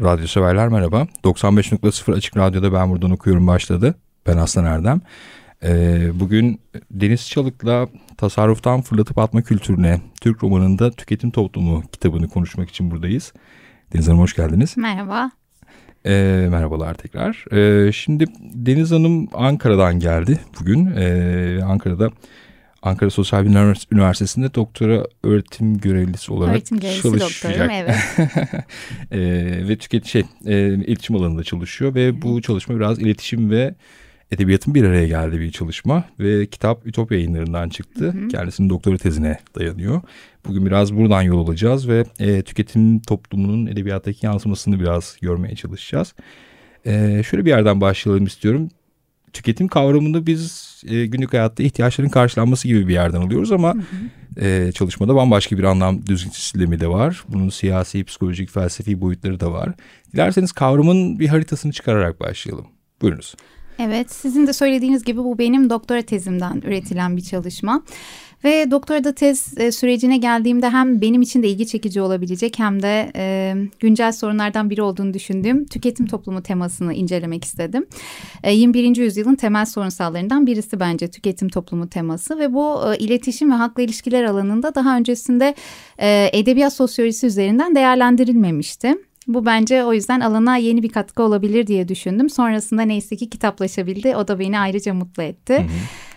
Radyo severler merhaba. 95.0 Açık Radyo'da ben buradan okuyorum başladı. Ben Aslan Erdem. Ee, bugün Deniz Çalık'la tasarruftan fırlatıp atma kültürüne Türk romanında tüketim toplumu kitabını konuşmak için buradayız. Deniz Hanım hoş geldiniz. Merhaba. Ee, merhabalar tekrar. Ee, şimdi Deniz Hanım Ankara'dan geldi bugün. Ee, Ankara'da Ankara Sosyal Bilimler Üniversitesi'nde doktora öğretim görevlisi olarak öğretim görevlisi çalışacak. doktorum, evet. e, ve tüket şey e, iletişim alanında çalışıyor ve bu çalışma biraz iletişim ve edebiyatın bir araya geldiği bir çalışma ve kitap Ütopya yayınlarından çıktı. Hı hı. Kendisinin doktora tezine dayanıyor. Bugün biraz buradan yol alacağız ve e, tüketim toplumunun edebiyattaki yansımasını biraz görmeye çalışacağız. E, şöyle bir yerden başlayalım istiyorum tüketim kavramını biz e, günlük hayatta ihtiyaçların karşılanması gibi bir yerden alıyoruz ama hı hı. E, çalışmada bambaşka bir anlam düzlemi de var. Bunun siyasi, psikolojik, felsefi boyutları da var. Dilerseniz kavramın bir haritasını çıkararak başlayalım. Buyurunuz. Evet, sizin de söylediğiniz gibi bu benim doktora tezimden üretilen bir çalışma. Ve doktorada tez e, sürecine geldiğimde hem benim için de ilgi çekici olabilecek hem de e, güncel sorunlardan biri olduğunu düşündüğüm tüketim toplumu temasını incelemek istedim. E, 21. yüzyılın temel sorunsallarından birisi bence tüketim toplumu teması ve bu e, iletişim ve halkla ilişkiler alanında daha öncesinde e, edebiyat sosyolojisi üzerinden değerlendirilmemişti. Bu bence o yüzden alana yeni bir katkı olabilir diye düşündüm. Sonrasında neyse ki kitaplaşabildi. O da beni ayrıca mutlu etti. Hı hı.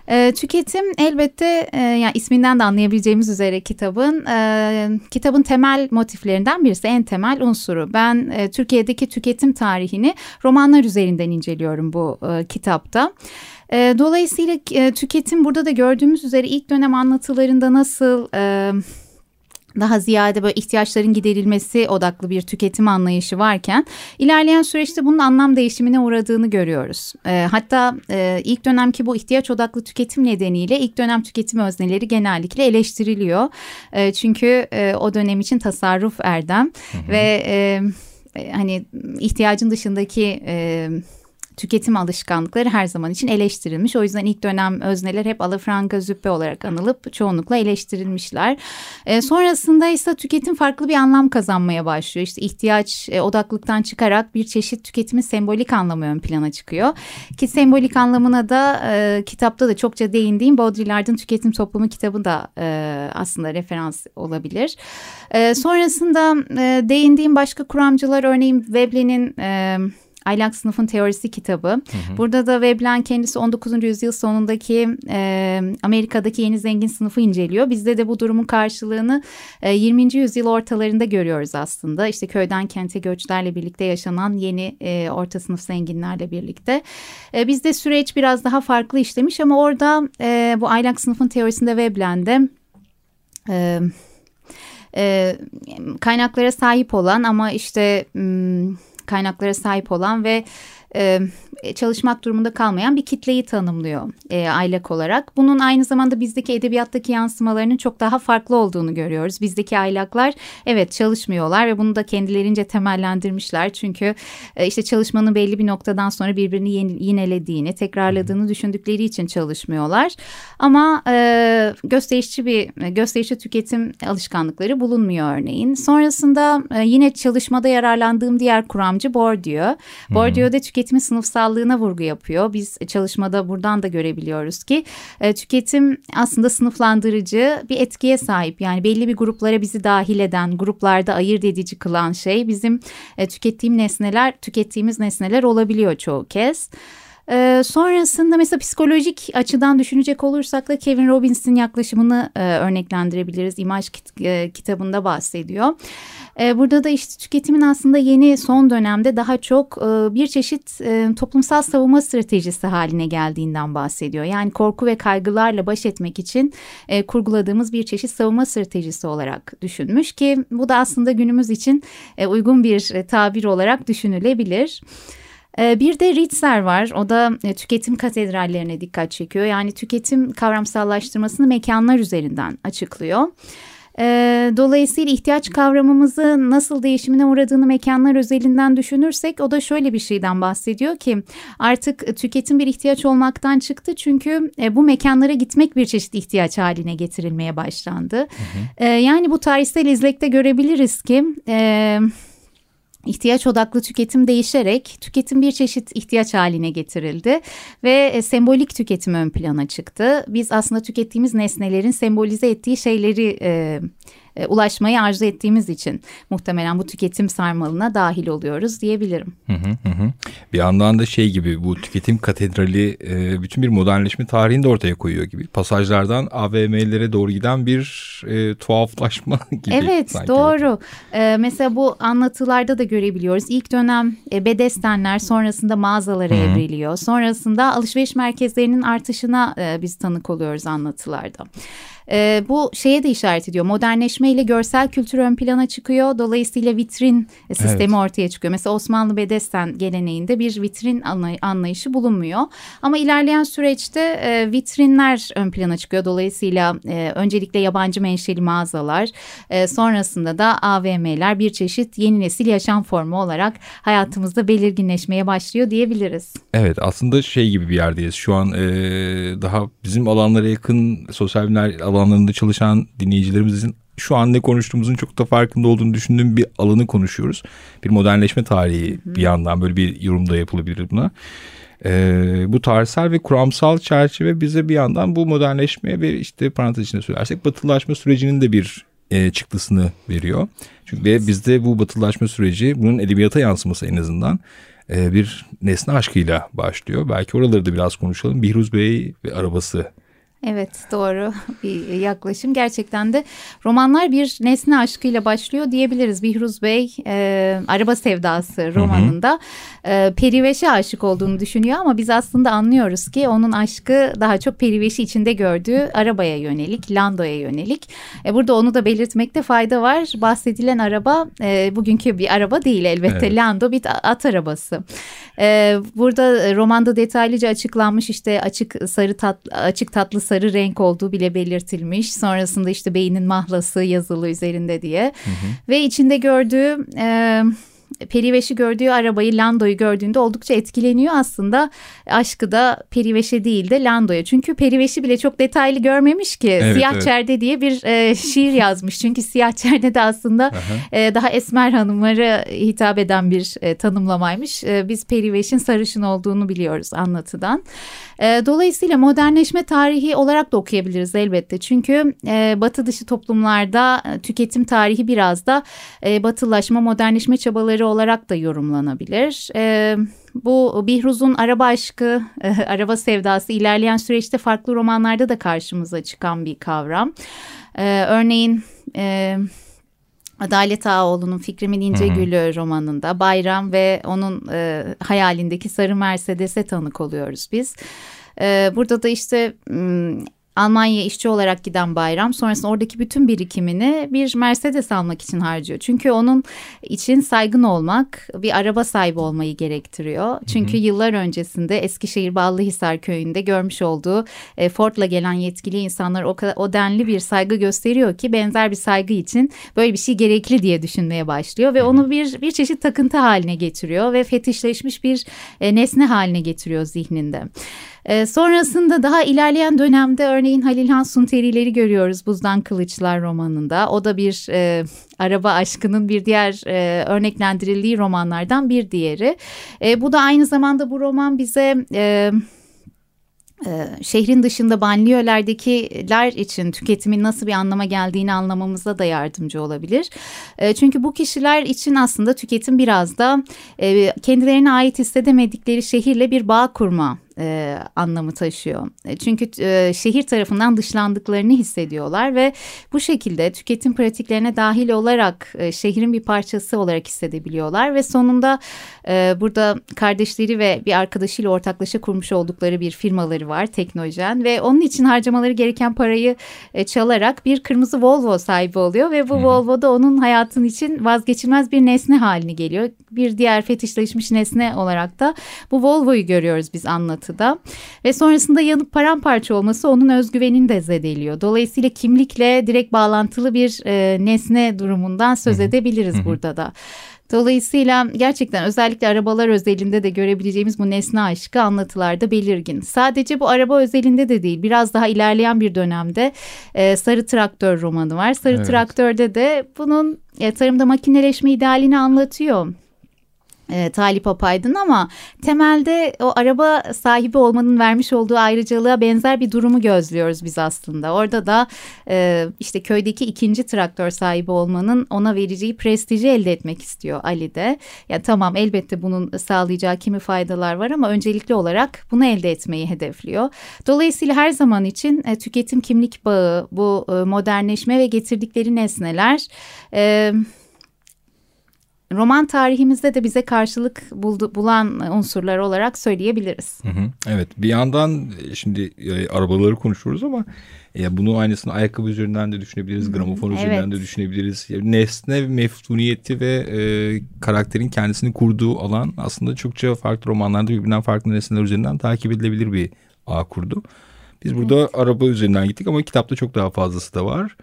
E, tüketim elbette e, yani isminden de anlayabileceğimiz üzere kitabın e, kitabın temel motiflerinden birisi en temel unsuru. Ben e, Türkiye'deki tüketim tarihini romanlar üzerinden inceliyorum bu e, kitapta. E, dolayısıyla e, tüketim burada da gördüğümüz üzere ilk dönem anlatılarında nasıl... E, daha ziyade böyle ihtiyaçların giderilmesi odaklı bir tüketim anlayışı varken ilerleyen süreçte bunun anlam değişimine uğradığını görüyoruz. E, hatta e, ilk dönemki bu ihtiyaç odaklı tüketim nedeniyle ilk dönem tüketim özneleri genellikle eleştiriliyor. E, çünkü e, o dönem için tasarruf erdem hı hı. ve e, e hani ihtiyacın dışındaki e, tüketim alışkanlıkları her zaman için eleştirilmiş. O yüzden ilk dönem özneler hep alafranga züppe olarak anılıp çoğunlukla eleştirilmişler. E, sonrasında ise tüketim farklı bir anlam kazanmaya başlıyor. İşte ihtiyaç e, odaklıktan çıkarak bir çeşit tüketimin sembolik anlamı ön plana çıkıyor. Ki sembolik anlamına da e, kitapta da çokça değindiğim Baudrillard'ın Tüketim Toplumu kitabı da e, aslında referans olabilir. E, sonrasında e, değindiğim başka kuramcılar örneğin Veblen'in... E, Aylak Sınıfın Teorisi kitabı. Hı hı. Burada da Veblen kendisi 19. yüzyıl sonundaki e, Amerika'daki yeni zengin sınıfı inceliyor. Bizde de bu durumun karşılığını e, 20. yüzyıl ortalarında görüyoruz aslında. İşte köyden kente göçlerle birlikte yaşanan yeni e, orta sınıf zenginlerle birlikte. E, bizde süreç biraz daha farklı işlemiş ama orada e, bu Aylak Sınıfın Teorisi'nde Veblen'de... E, e, kaynaklara sahip olan ama işte kaynaklara sahip olan ve e, çalışmak durumunda kalmayan bir kitleyi tanımlıyor e, aylak olarak. Bunun aynı zamanda bizdeki edebiyattaki yansımalarının çok daha farklı olduğunu görüyoruz. Bizdeki aylaklar evet çalışmıyorlar ve bunu da kendilerince temellendirmişler. Çünkü e, işte çalışmanın belli bir noktadan sonra birbirini yinelediğini, tekrarladığını düşündükleri için çalışmıyorlar. Ama e, gösterişçi bir gösterişçi tüketim alışkanlıkları bulunmuyor örneğin. Sonrasında e, yine çalışmada yararlandığım diğer kuramcı Bourdieu. Bourdieu de tüketimin sınıfsallığına vurgu yapıyor. Biz çalışmada buradan da görebiliyoruz ki e, tüketim aslında sınıflandırıcı bir etkiye sahip. Yani belli bir gruplara bizi dahil eden, gruplarda ayırt edici kılan şey bizim e, tükettiğim nesneler, tükettiğimiz nesneler olabiliyor çoğu kez. Ee, sonrasında mesela psikolojik açıdan düşünecek olursak da Kevin Robbins'in yaklaşımını e, örneklendirebiliriz. İmaj kit e, kitabında bahsediyor. E, burada da işte tüketimin aslında yeni son dönemde daha çok e, bir çeşit e, toplumsal savunma stratejisi haline geldiğinden bahsediyor. Yani korku ve kaygılarla baş etmek için e, kurguladığımız bir çeşit savunma stratejisi olarak düşünmüş ki bu da aslında günümüz için e, uygun bir e, tabir olarak düşünülebilir. E, bir de Ritzer var. O da e, tüketim katedrallerine dikkat çekiyor. Yani tüketim kavramsallaştırmasını mekanlar üzerinden açıklıyor. E, dolayısıyla ihtiyaç kavramımızı nasıl değişimine uğradığını mekanlar özelinden düşünürsek o da şöyle bir şeyden bahsediyor ki artık tüketim bir ihtiyaç olmaktan çıktı çünkü e, bu mekanlara gitmek bir çeşit ihtiyaç haline getirilmeye başlandı. Hı hı. E, yani bu tarihsel izlekte görebiliriz ki... İhtiyaç odaklı tüketim değişerek tüketim bir çeşit ihtiyaç haline getirildi ve e, sembolik tüketim ön plana çıktı. Biz aslında tükettiğimiz nesnelerin sembolize ettiği şeyleri e, e, ulaşmayı arzu ettiğimiz için muhtemelen bu tüketim sarmalına dahil oluyoruz diyebilirim. Hı hı hı. Bir yandan da şey gibi bu tüketim katedrali e, bütün bir modernleşme tarihini de ortaya koyuyor gibi. Pasajlardan AVM'lere doğru giden bir e, tuhaflaşma gibi. Evet sanki. doğru. E, mesela bu anlatılarda da görebiliyoruz. İlk dönem e, bedestenler sonrasında mağazalara hı hı. evriliyor. Sonrasında alışveriş merkezlerinin artışına e, biz tanık oluyoruz anlatılarda. E, bu şeye de işaret ediyor. Modernleşme ile görsel kültür ön plana çıkıyor. Dolayısıyla vitrin sistemi evet. ortaya çıkıyor. Mesela Osmanlı Bedesten geleneğinde bir vitrin anlayışı bulunmuyor. Ama ilerleyen süreçte e, vitrinler ön plana çıkıyor. Dolayısıyla e, öncelikle yabancı menşeli mağazalar, e, sonrasında da AVM'ler bir çeşit yeni nesil yaşam formu olarak hayatımızda belirginleşmeye başlıyor diyebiliriz. Evet aslında şey gibi bir yerdeyiz. Şu an e, daha bizim alanlara yakın sosyal bilimler alanlarında çalışan dinleyicilerimizin şu an ne konuştuğumuzun çok da farkında olduğunu düşündüğüm bir alanı konuşuyoruz. Bir modernleşme tarihi bir yandan böyle bir yorumda yapılabilir buna. Ee, bu tarihsel ve kuramsal çerçeve bize bir yandan bu modernleşme ve işte parantez içinde söylersek batılaşma sürecinin de bir e, çıktısını veriyor. Çünkü ve bizde bu batılaşma süreci bunun edebiyata yansıması en azından e, bir nesne aşkıyla başlıyor. Belki oraları da biraz konuşalım. Bihruz Bey ve arabası Evet doğru bir yaklaşım. Gerçekten de romanlar bir nesne aşkıyla başlıyor diyebiliriz. Bihruz Bey e, Araba Sevdası romanında e, Periveş'e aşık olduğunu düşünüyor ama biz aslında anlıyoruz ki onun aşkı daha çok Periveş'i içinde gördüğü arabaya yönelik, Lando'ya yönelik. E, burada onu da belirtmekte fayda var. Bahsedilen araba e, bugünkü bir araba değil elbette. Evet. Lando bir at arabası. E, burada romanda detaylıca açıklanmış işte açık sarı tat, açık tatlı sarı sarı renk olduğu bile belirtilmiş. Sonrasında işte beynin mahlası yazılı üzerinde diye. Hı hı. Ve içinde gördüğü... E, Periveş'i gördüğü arabayı Lando'yu gördüğünde oldukça etkileniyor aslında. Aşkı da Periveş'e değil de Lando'ya. Çünkü Periveş'i bile çok detaylı görmemiş ki. Evet, Siyah evet. Çerde diye bir e, şiir yazmış. Çünkü Siyah Çerde de aslında e, daha esmer hanımlara hitap eden bir e, tanımlamaymış. E, biz Periveş'in sarışın olduğunu biliyoruz anlatıdan. E, dolayısıyla modernleşme tarihi olarak da okuyabiliriz elbette. Çünkü e, batı dışı toplumlarda tüketim tarihi biraz da e, batılaşma, modernleşme çabaları olarak da yorumlanabilir. E, bu Bihruz'un araba aşkı, e, araba sevdası ilerleyen süreçte farklı romanlarda da karşımıza çıkan bir kavram. E, örneğin... E, Adalet Ağaoğlu'nun Fikrimin İnce Gülü romanında Bayram ve onun e, hayalindeki sarı Mercedes'e tanık oluyoruz biz. Burada da işte Almanya işçi olarak giden Bayram sonrasında oradaki bütün birikimini bir Mercedes almak için harcıyor. Çünkü onun için saygın olmak bir araba sahibi olmayı gerektiriyor. Çünkü hı hı. yıllar öncesinde Eskişehir Ballıhisar köyünde görmüş olduğu e, Ford'la gelen yetkili insanlar o, kadar, o denli bir saygı gösteriyor ki benzer bir saygı için böyle bir şey gerekli diye düşünmeye başlıyor ve onu bir bir çeşit takıntı haline getiriyor ve fetişleşmiş bir e, nesne haline getiriyor zihninde. E, sonrasında daha ilerleyen dönemde örneğin Halil Han Sunteri'leri görüyoruz Buzdan Kılıçlar romanında. O da bir e, araba aşkının bir diğer e, örneklendirildiği romanlardan bir diğeri. E, bu da aynı zamanda bu roman bize... E, şehrin dışında banliyölerdekiler için tüketimin nasıl bir anlama geldiğini anlamamıza da yardımcı olabilir. Çünkü bu kişiler için aslında tüketim biraz da kendilerine ait hissedemedikleri şehirle bir bağ kurma e, anlamı taşıyor. E, çünkü e, şehir tarafından dışlandıklarını hissediyorlar ve bu şekilde tüketim pratiklerine dahil olarak e, şehrin bir parçası olarak hissedebiliyorlar ve sonunda e, burada kardeşleri ve bir arkadaşıyla ortaklaşa kurmuş oldukları bir firmaları var Teknojen ve onun için harcamaları gereken parayı e, çalarak bir kırmızı Volvo sahibi oluyor ve bu Volvo da onun hayatın için vazgeçilmez bir nesne haline geliyor. Bir diğer fetişleşmiş nesne olarak da bu Volvo'yu görüyoruz biz anlatıda ve sonrasında yanıp paramparça olması onun özgüvenini de zedeliyor. Dolayısıyla kimlikle direkt bağlantılı bir e, nesne durumundan söz edebiliriz burada da. Dolayısıyla gerçekten özellikle arabalar özelinde de görebileceğimiz bu nesne aşkı anlatılarda belirgin. Sadece bu araba özelinde de değil biraz daha ilerleyen bir dönemde e, Sarı Traktör romanı var. Sarı evet. Traktör'de de bunun e, tarımda makineleşme idealini anlatıyor e, Talip Apaydın ama temelde o araba sahibi olmanın vermiş olduğu ayrıcalığa benzer bir durumu gözlüyoruz biz aslında. Orada da e, işte köydeki ikinci traktör sahibi olmanın ona vereceği prestiji elde etmek istiyor Ali de. Ya tamam elbette bunun sağlayacağı kimi faydalar var ama öncelikli olarak bunu elde etmeyi hedefliyor. Dolayısıyla her zaman için e, tüketim kimlik bağı, bu e, modernleşme ve getirdikleri nesneler... E, roman tarihimizde de bize karşılık buldu, bulan unsurlar olarak söyleyebiliriz. Hı hı, evet bir yandan e, şimdi e, arabaları konuşuyoruz ama e, bunu aynısını ayakkabı üzerinden de düşünebiliriz, gramofon evet. üzerinden de düşünebiliriz. Nesne meftuniyeti ve e, karakterin kendisini kurduğu alan aslında çokça farklı romanlarda birbirinden farklı nesneler üzerinden takip edilebilir bir ağ kurdu. Biz burada evet. araba üzerinden gittik ama kitapta çok daha fazlası da var.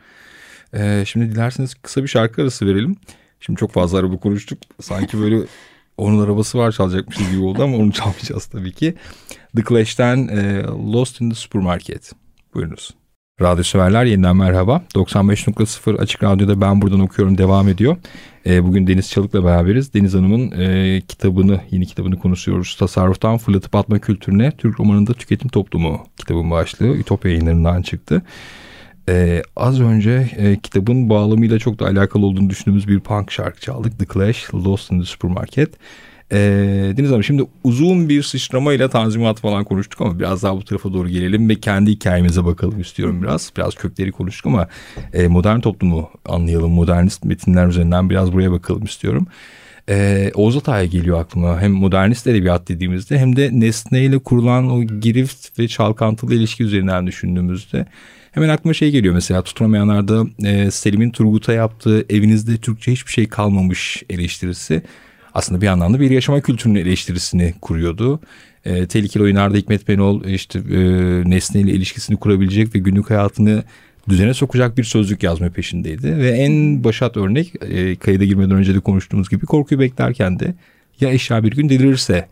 E, şimdi dilerseniz kısa bir şarkı arası verelim. Şimdi çok fazla araba konuştuk. Sanki böyle onun arabası var çalacakmış gibi oldu ama onu çalmayacağız tabii ki. The Clash'ten e, Lost in the Supermarket. Buyurunuz. Radyo severler yeniden merhaba. 95.0 Açık Radyo'da Ben Buradan Okuyorum devam ediyor. E, bugün Deniz Çalık'la beraberiz. Deniz Hanım'ın e, kitabını, yeni kitabını konuşuyoruz. Tasarruftan fırlatıp atma kültürüne Türk romanında tüketim toplumu kitabın başlığı. Ütopya yayınlarından çıktı. Ee, az önce e, kitabın bağlamıyla çok da alakalı olduğunu düşündüğümüz bir punk şarkı çaldık. The Clash, Lost in the Supermarket. Ee, Deniz Hanım şimdi uzun bir sıçramayla tanzimat falan konuştuk ama biraz daha bu tarafa doğru gelelim ve kendi hikayemize bakalım istiyorum biraz. Biraz kökleri konuştuk ama e, modern toplumu anlayalım. Modernist metinler üzerinden biraz buraya bakalım istiyorum. Ee, Oğuz Atay'a geliyor aklıma. Hem modernist edebiyat dediğimizde hem de nesneyle kurulan o girift ve çalkantılı ilişki üzerinden düşündüğümüzde Hemen aklıma şey geliyor mesela tutunamayanlarda e, Selim'in Turgut'a yaptığı evinizde Türkçe hiçbir şey kalmamış eleştirisi aslında bir anlamda bir yaşama kültürünün eleştirisini kuruyordu. E, tehlikeli oyunlarda Hikmet Penol işte e, nesneyle ilişkisini kurabilecek ve günlük hayatını düzene sokacak bir sözlük yazma peşindeydi. Ve en başat örnek e, kayıda girmeden önce de konuştuğumuz gibi korkuyu beklerken de ya eşya bir gün delirirse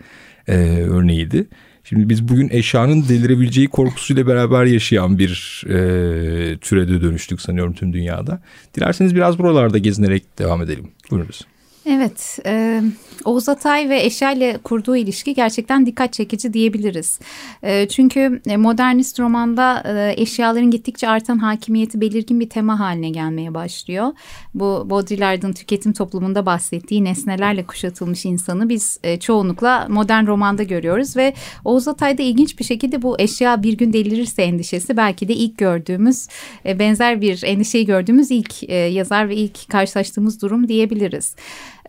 e, örneğiydi. Şimdi biz bugün eşyanın delirebileceği korkusuyla beraber yaşayan bir e, türede dönüştük sanıyorum tüm dünyada. Dilerseniz biraz buralarda gezinerek devam edelim. Buyurunuz. Evet, e, Oğuz Atay ve eşya ile kurduğu ilişki gerçekten dikkat çekici diyebiliriz. E, çünkü modernist romanda e, eşyaların gittikçe artan hakimiyeti belirgin bir tema haline gelmeye başlıyor. Bu Baudrillard'ın tüketim toplumunda bahsettiği nesnelerle kuşatılmış insanı biz e, çoğunlukla modern romanda görüyoruz ve Oğuz Atay'da ilginç bir şekilde bu eşya bir gün delirirse endişesi belki de ilk gördüğümüz e, benzer bir endişeyi gördüğümüz ilk e, yazar ve ilk karşılaştığımız durum diyebiliriz.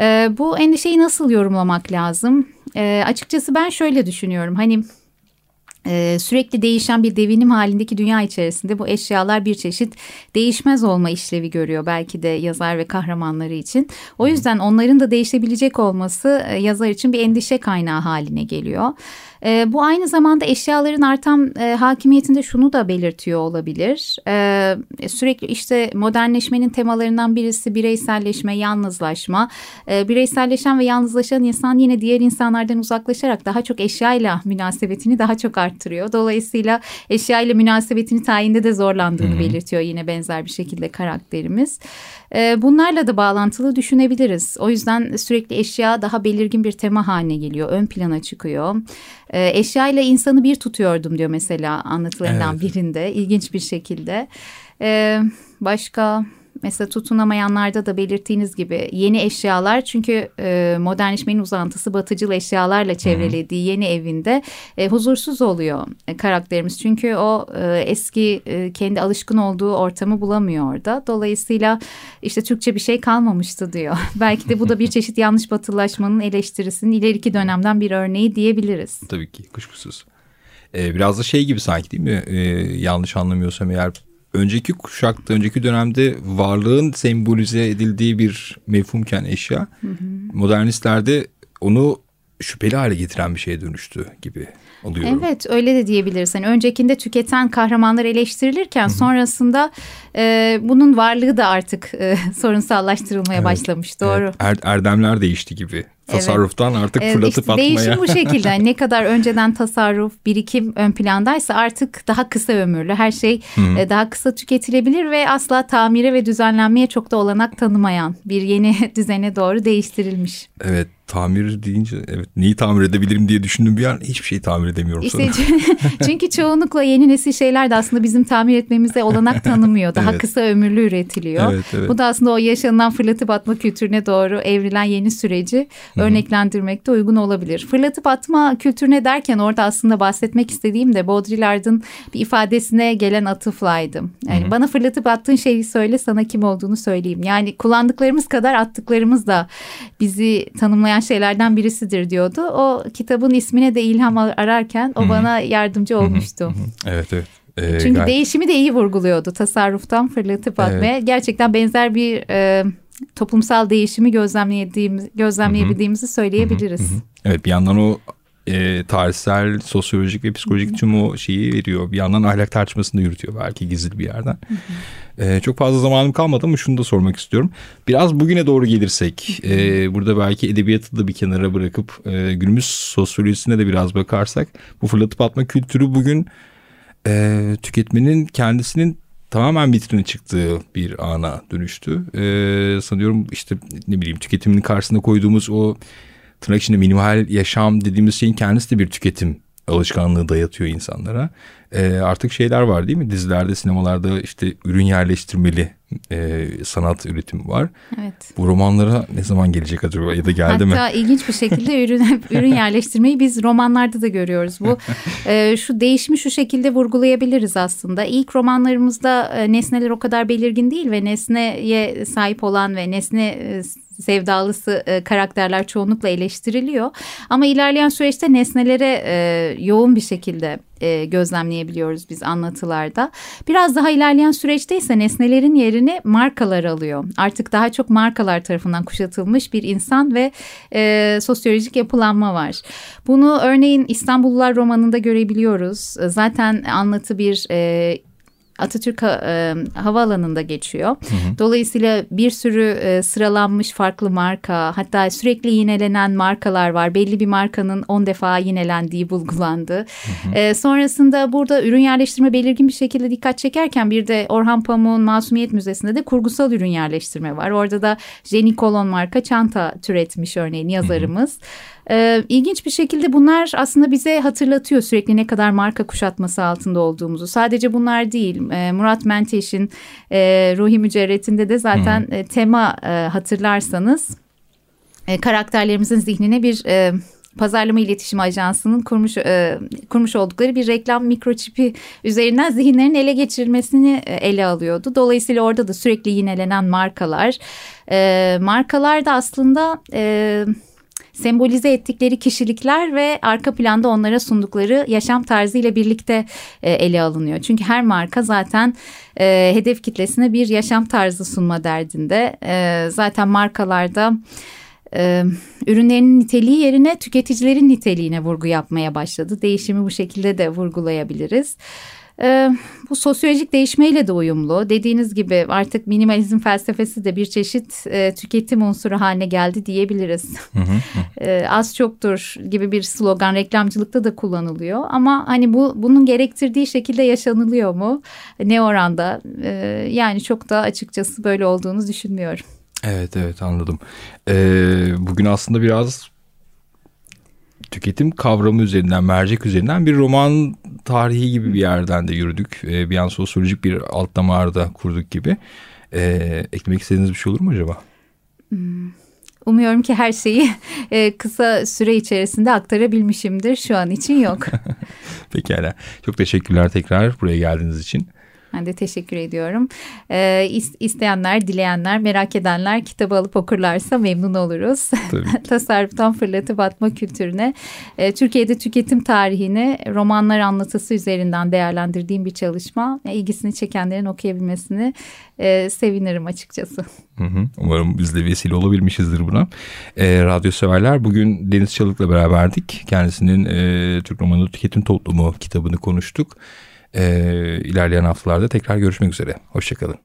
E, bu endişeyi nasıl yorumlamak lazım? E, açıkçası ben şöyle düşünüyorum. Hani ee, sürekli değişen bir devinim halindeki dünya içerisinde bu eşyalar bir çeşit değişmez olma işlevi görüyor belki de yazar ve kahramanları için. O yüzden onların da değişebilecek olması e, yazar için bir endişe kaynağı haline geliyor. E, bu aynı zamanda eşyaların artan e, hakimiyetinde şunu da belirtiyor olabilir. E, sürekli işte modernleşmenin temalarından birisi bireyselleşme, yalnızlaşma. E, bireyselleşen ve yalnızlaşan insan yine diğer insanlardan uzaklaşarak daha çok eşyayla münasebetini daha çok arttırıyor. Dolayısıyla eşyayla münasebetini tayinde de zorlandığını Hı-hı. belirtiyor yine benzer bir şekilde karakterimiz. E, bunlarla da bağlantılı düşünebiliriz. O yüzden sürekli eşya daha belirgin bir tema haline geliyor, ön plana çıkıyor. E, eşya ile insanı bir tutuyordum diyor mesela anlatılarından evet. birinde ilginç bir şekilde. E, başka mesela tutunamayanlarda da belirttiğiniz gibi yeni eşyalar çünkü e, modernleşmenin uzantısı batıcıl eşyalarla çevrelediği yeni evinde e, huzursuz oluyor e, karakterimiz. Çünkü o e, eski e, kendi alışkın olduğu ortamı bulamıyor orada. Dolayısıyla işte Türkçe bir şey kalmamıştı diyor. Belki de bu da bir çeşit yanlış batılaşmanın eleştirisinin ileriki dönemden bir örneği diyebiliriz. Tabii ki kuşkusuz. Ee, biraz da şey gibi sanki değil mi? Ee, yanlış anlamıyorsam eğer önceki kuşakta, önceki dönemde varlığın sembolize edildiği bir mefhumken eşya, hı hı. modernistlerde onu şüpheli hale getiren bir şeye dönüştü gibi oluyor. Evet öyle de diyebilirsin. Yani öncekinde tüketen kahramanlar eleştirilirken Hı-hı. sonrasında e, bunun varlığı da artık e, sorunsallaştırılmaya evet, başlamış. Doğru. Evet. Er, erdemler değişti gibi. Tasarruftan evet. artık fırlatıp işte atmaya. Değişim bu şekilde. Yani ne kadar önceden tasarruf, birikim ön plandaysa artık daha kısa ömürlü. Her şey Hı-hı. daha kısa tüketilebilir ve asla tamire ve düzenlenmeye çok da olanak tanımayan bir yeni düzene doğru değiştirilmiş. Evet tamir deyince evet neyi tamir edebilirim diye düşündüm bir an hiçbir şeyi tamir edemiyorum işte, çünkü çoğunlukla yeni nesil şeyler de aslında bizim tamir etmemize olanak tanımıyor. Daha evet. kısa ömürlü üretiliyor. Evet, evet. Bu da aslında o yaşanılan fırlatıp atma kültürüne doğru evrilen yeni süreci Hı-hı. örneklendirmekte uygun olabilir. Fırlatıp atma kültürüne derken orada aslında bahsetmek istediğim de Baudrillard'ın bir ifadesine gelen atıflaydı. Yani Hı-hı. bana fırlatıp attığın şeyi söyle sana kim olduğunu söyleyeyim. Yani kullandıklarımız kadar attıklarımız da bizi tanımlayan şeylerden birisidir diyordu. O kitabın ismine de ilham ararken o Hı-hı. bana yardımcı olmuştu. Hı-hı. Evet evet. Ee, Çünkü gayet... değişimi de iyi vurguluyordu. Tasarruftan fırlatıp atmaya. Evet. Gerçekten benzer bir e, toplumsal değişimi gözlemlediğimiz, gözlemleyebildiğimizi söyleyebiliriz. Hı hı. Evet bir yandan o e, tarihsel, sosyolojik ve psikolojik tüm o şeyi veriyor. Bir yandan ahlak tartışmasını da yürütüyor belki gizli bir yerden. E, çok fazla zamanım kalmadı ama şunu da sormak istiyorum. Biraz bugüne doğru gelirsek, e, burada belki edebiyatı da bir kenara bırakıp e, günümüz sosyolojisine de biraz bakarsak, bu fırlatıp atma kültürü bugün e, tüketmenin kendisinin tamamen vitrine çıktığı bir ana dönüştü. E, sanıyorum işte ne bileyim tüketimin karşısında koyduğumuz o tırnak içinde minimal yaşam dediğimiz şeyin kendisi de bir tüketim alışkanlığı dayatıyor insanlara. E, artık şeyler var değil mi? Dizilerde, sinemalarda işte ürün yerleştirmeli e, sanat üretimi var. Evet. Bu romanlara ne zaman gelecek acaba ya da geldi Hatta mi? Hatta ilginç bir şekilde ürün ürün yerleştirmeyi biz romanlarda da görüyoruz. Bu e, şu değişimi şu şekilde vurgulayabiliriz aslında. İlk romanlarımızda e, nesneler o kadar belirgin değil ve nesneye sahip olan ve nesne e, sevdalısı e, karakterler çoğunlukla eleştiriliyor. Ama ilerleyen süreçte nesnelere e, yoğun bir şekilde e, gözlemleyebiliyoruz biz anlatılarda. Biraz daha ilerleyen süreçte ise nesnelerin yerini markalar alıyor. Artık daha çok markalar tarafından kuşatılmış bir insan ve e, sosyolojik yapılanma var. Bunu örneğin İstanbullular romanında görebiliyoruz. Zaten anlatı bir e, Atatürk e, Havaalanı'nda geçiyor. Hı hı. Dolayısıyla bir sürü e, sıralanmış farklı marka hatta sürekli yinelenen markalar var. Belli bir markanın 10 defa yinelendiği bulgulandı. Hı hı. E, sonrasında burada ürün yerleştirme belirgin bir şekilde dikkat çekerken bir de Orhan Pamuk'un Masumiyet Müzesi'nde de kurgusal ürün yerleştirme var. Orada da Jenny Colon marka çanta türetmiş örneğin yazarımız. Hı hı. Ee, ilginç bir şekilde bunlar aslında bize hatırlatıyor sürekli ne kadar marka kuşatması altında olduğumuzu. Sadece bunlar değil. Ee, Murat Menteş'in e, Ruhi Mücerret'inde de zaten e, tema e, hatırlarsanız e, karakterlerimizin zihnine bir... E, pazarlama iletişim ajansının kurmuş e, kurmuş oldukları bir reklam mikroçipi üzerinden zihinlerin ele geçirilmesini e, ele alıyordu. Dolayısıyla orada da sürekli yinelenen markalar, e, markalar da aslında e, sembolize ettikleri kişilikler ve arka planda onlara sundukları yaşam tarzı ile birlikte e, ele alınıyor. Çünkü her marka zaten e, hedef kitlesine bir yaşam tarzı sunma derdinde. E, zaten markalarda e, ürünlerinin niteliği yerine tüketicilerin niteliğine vurgu yapmaya başladı. Değişimi bu şekilde de vurgulayabiliriz. E, bu sosyolojik değişmeyle de uyumlu. Dediğiniz gibi artık minimalizm felsefesi de bir çeşit e, tüketim unsuru haline geldi diyebiliriz. e, az çoktur gibi bir slogan reklamcılıkta da kullanılıyor. Ama hani bu bunun gerektirdiği şekilde yaşanılıyor mu? Ne oranda? E, yani çok da açıkçası böyle olduğunu düşünmüyorum. Evet evet anladım. Ee, bugün aslında biraz tüketim kavramı üzerinden, mercek üzerinden bir roman tarihi gibi bir yerden de yürüdük. E, bir an sosyolojik bir alt damarda kurduk gibi. E, eklemek istediğiniz bir şey olur mu acaba? Hmm. Umuyorum ki her şeyi e, kısa süre içerisinde aktarabilmişimdir. Şu an için yok. Pekala. Çok teşekkürler tekrar buraya geldiğiniz için. Ben de teşekkür ediyorum. Ee, isteyenler, dileyenler, merak edenler kitabı alıp okurlarsa memnun oluruz. Tasarruftan fırlatıp atma kültürüne, e, Türkiye'de tüketim tarihini romanlar anlatısı üzerinden değerlendirdiğim bir çalışma. E, ilgisini çekenlerin okuyabilmesini e, sevinirim açıkçası. Hı hı. Umarım biz de vesile olabilmişizdir buna. E, radyo severler bugün Deniz Çalık'la beraberdik. Kendisinin e, Türk Romanı Tüketim Toplumu kitabını konuştuk. E, ilerleyen haftalarda tekrar görüşmek üzere. Hoşçakalın.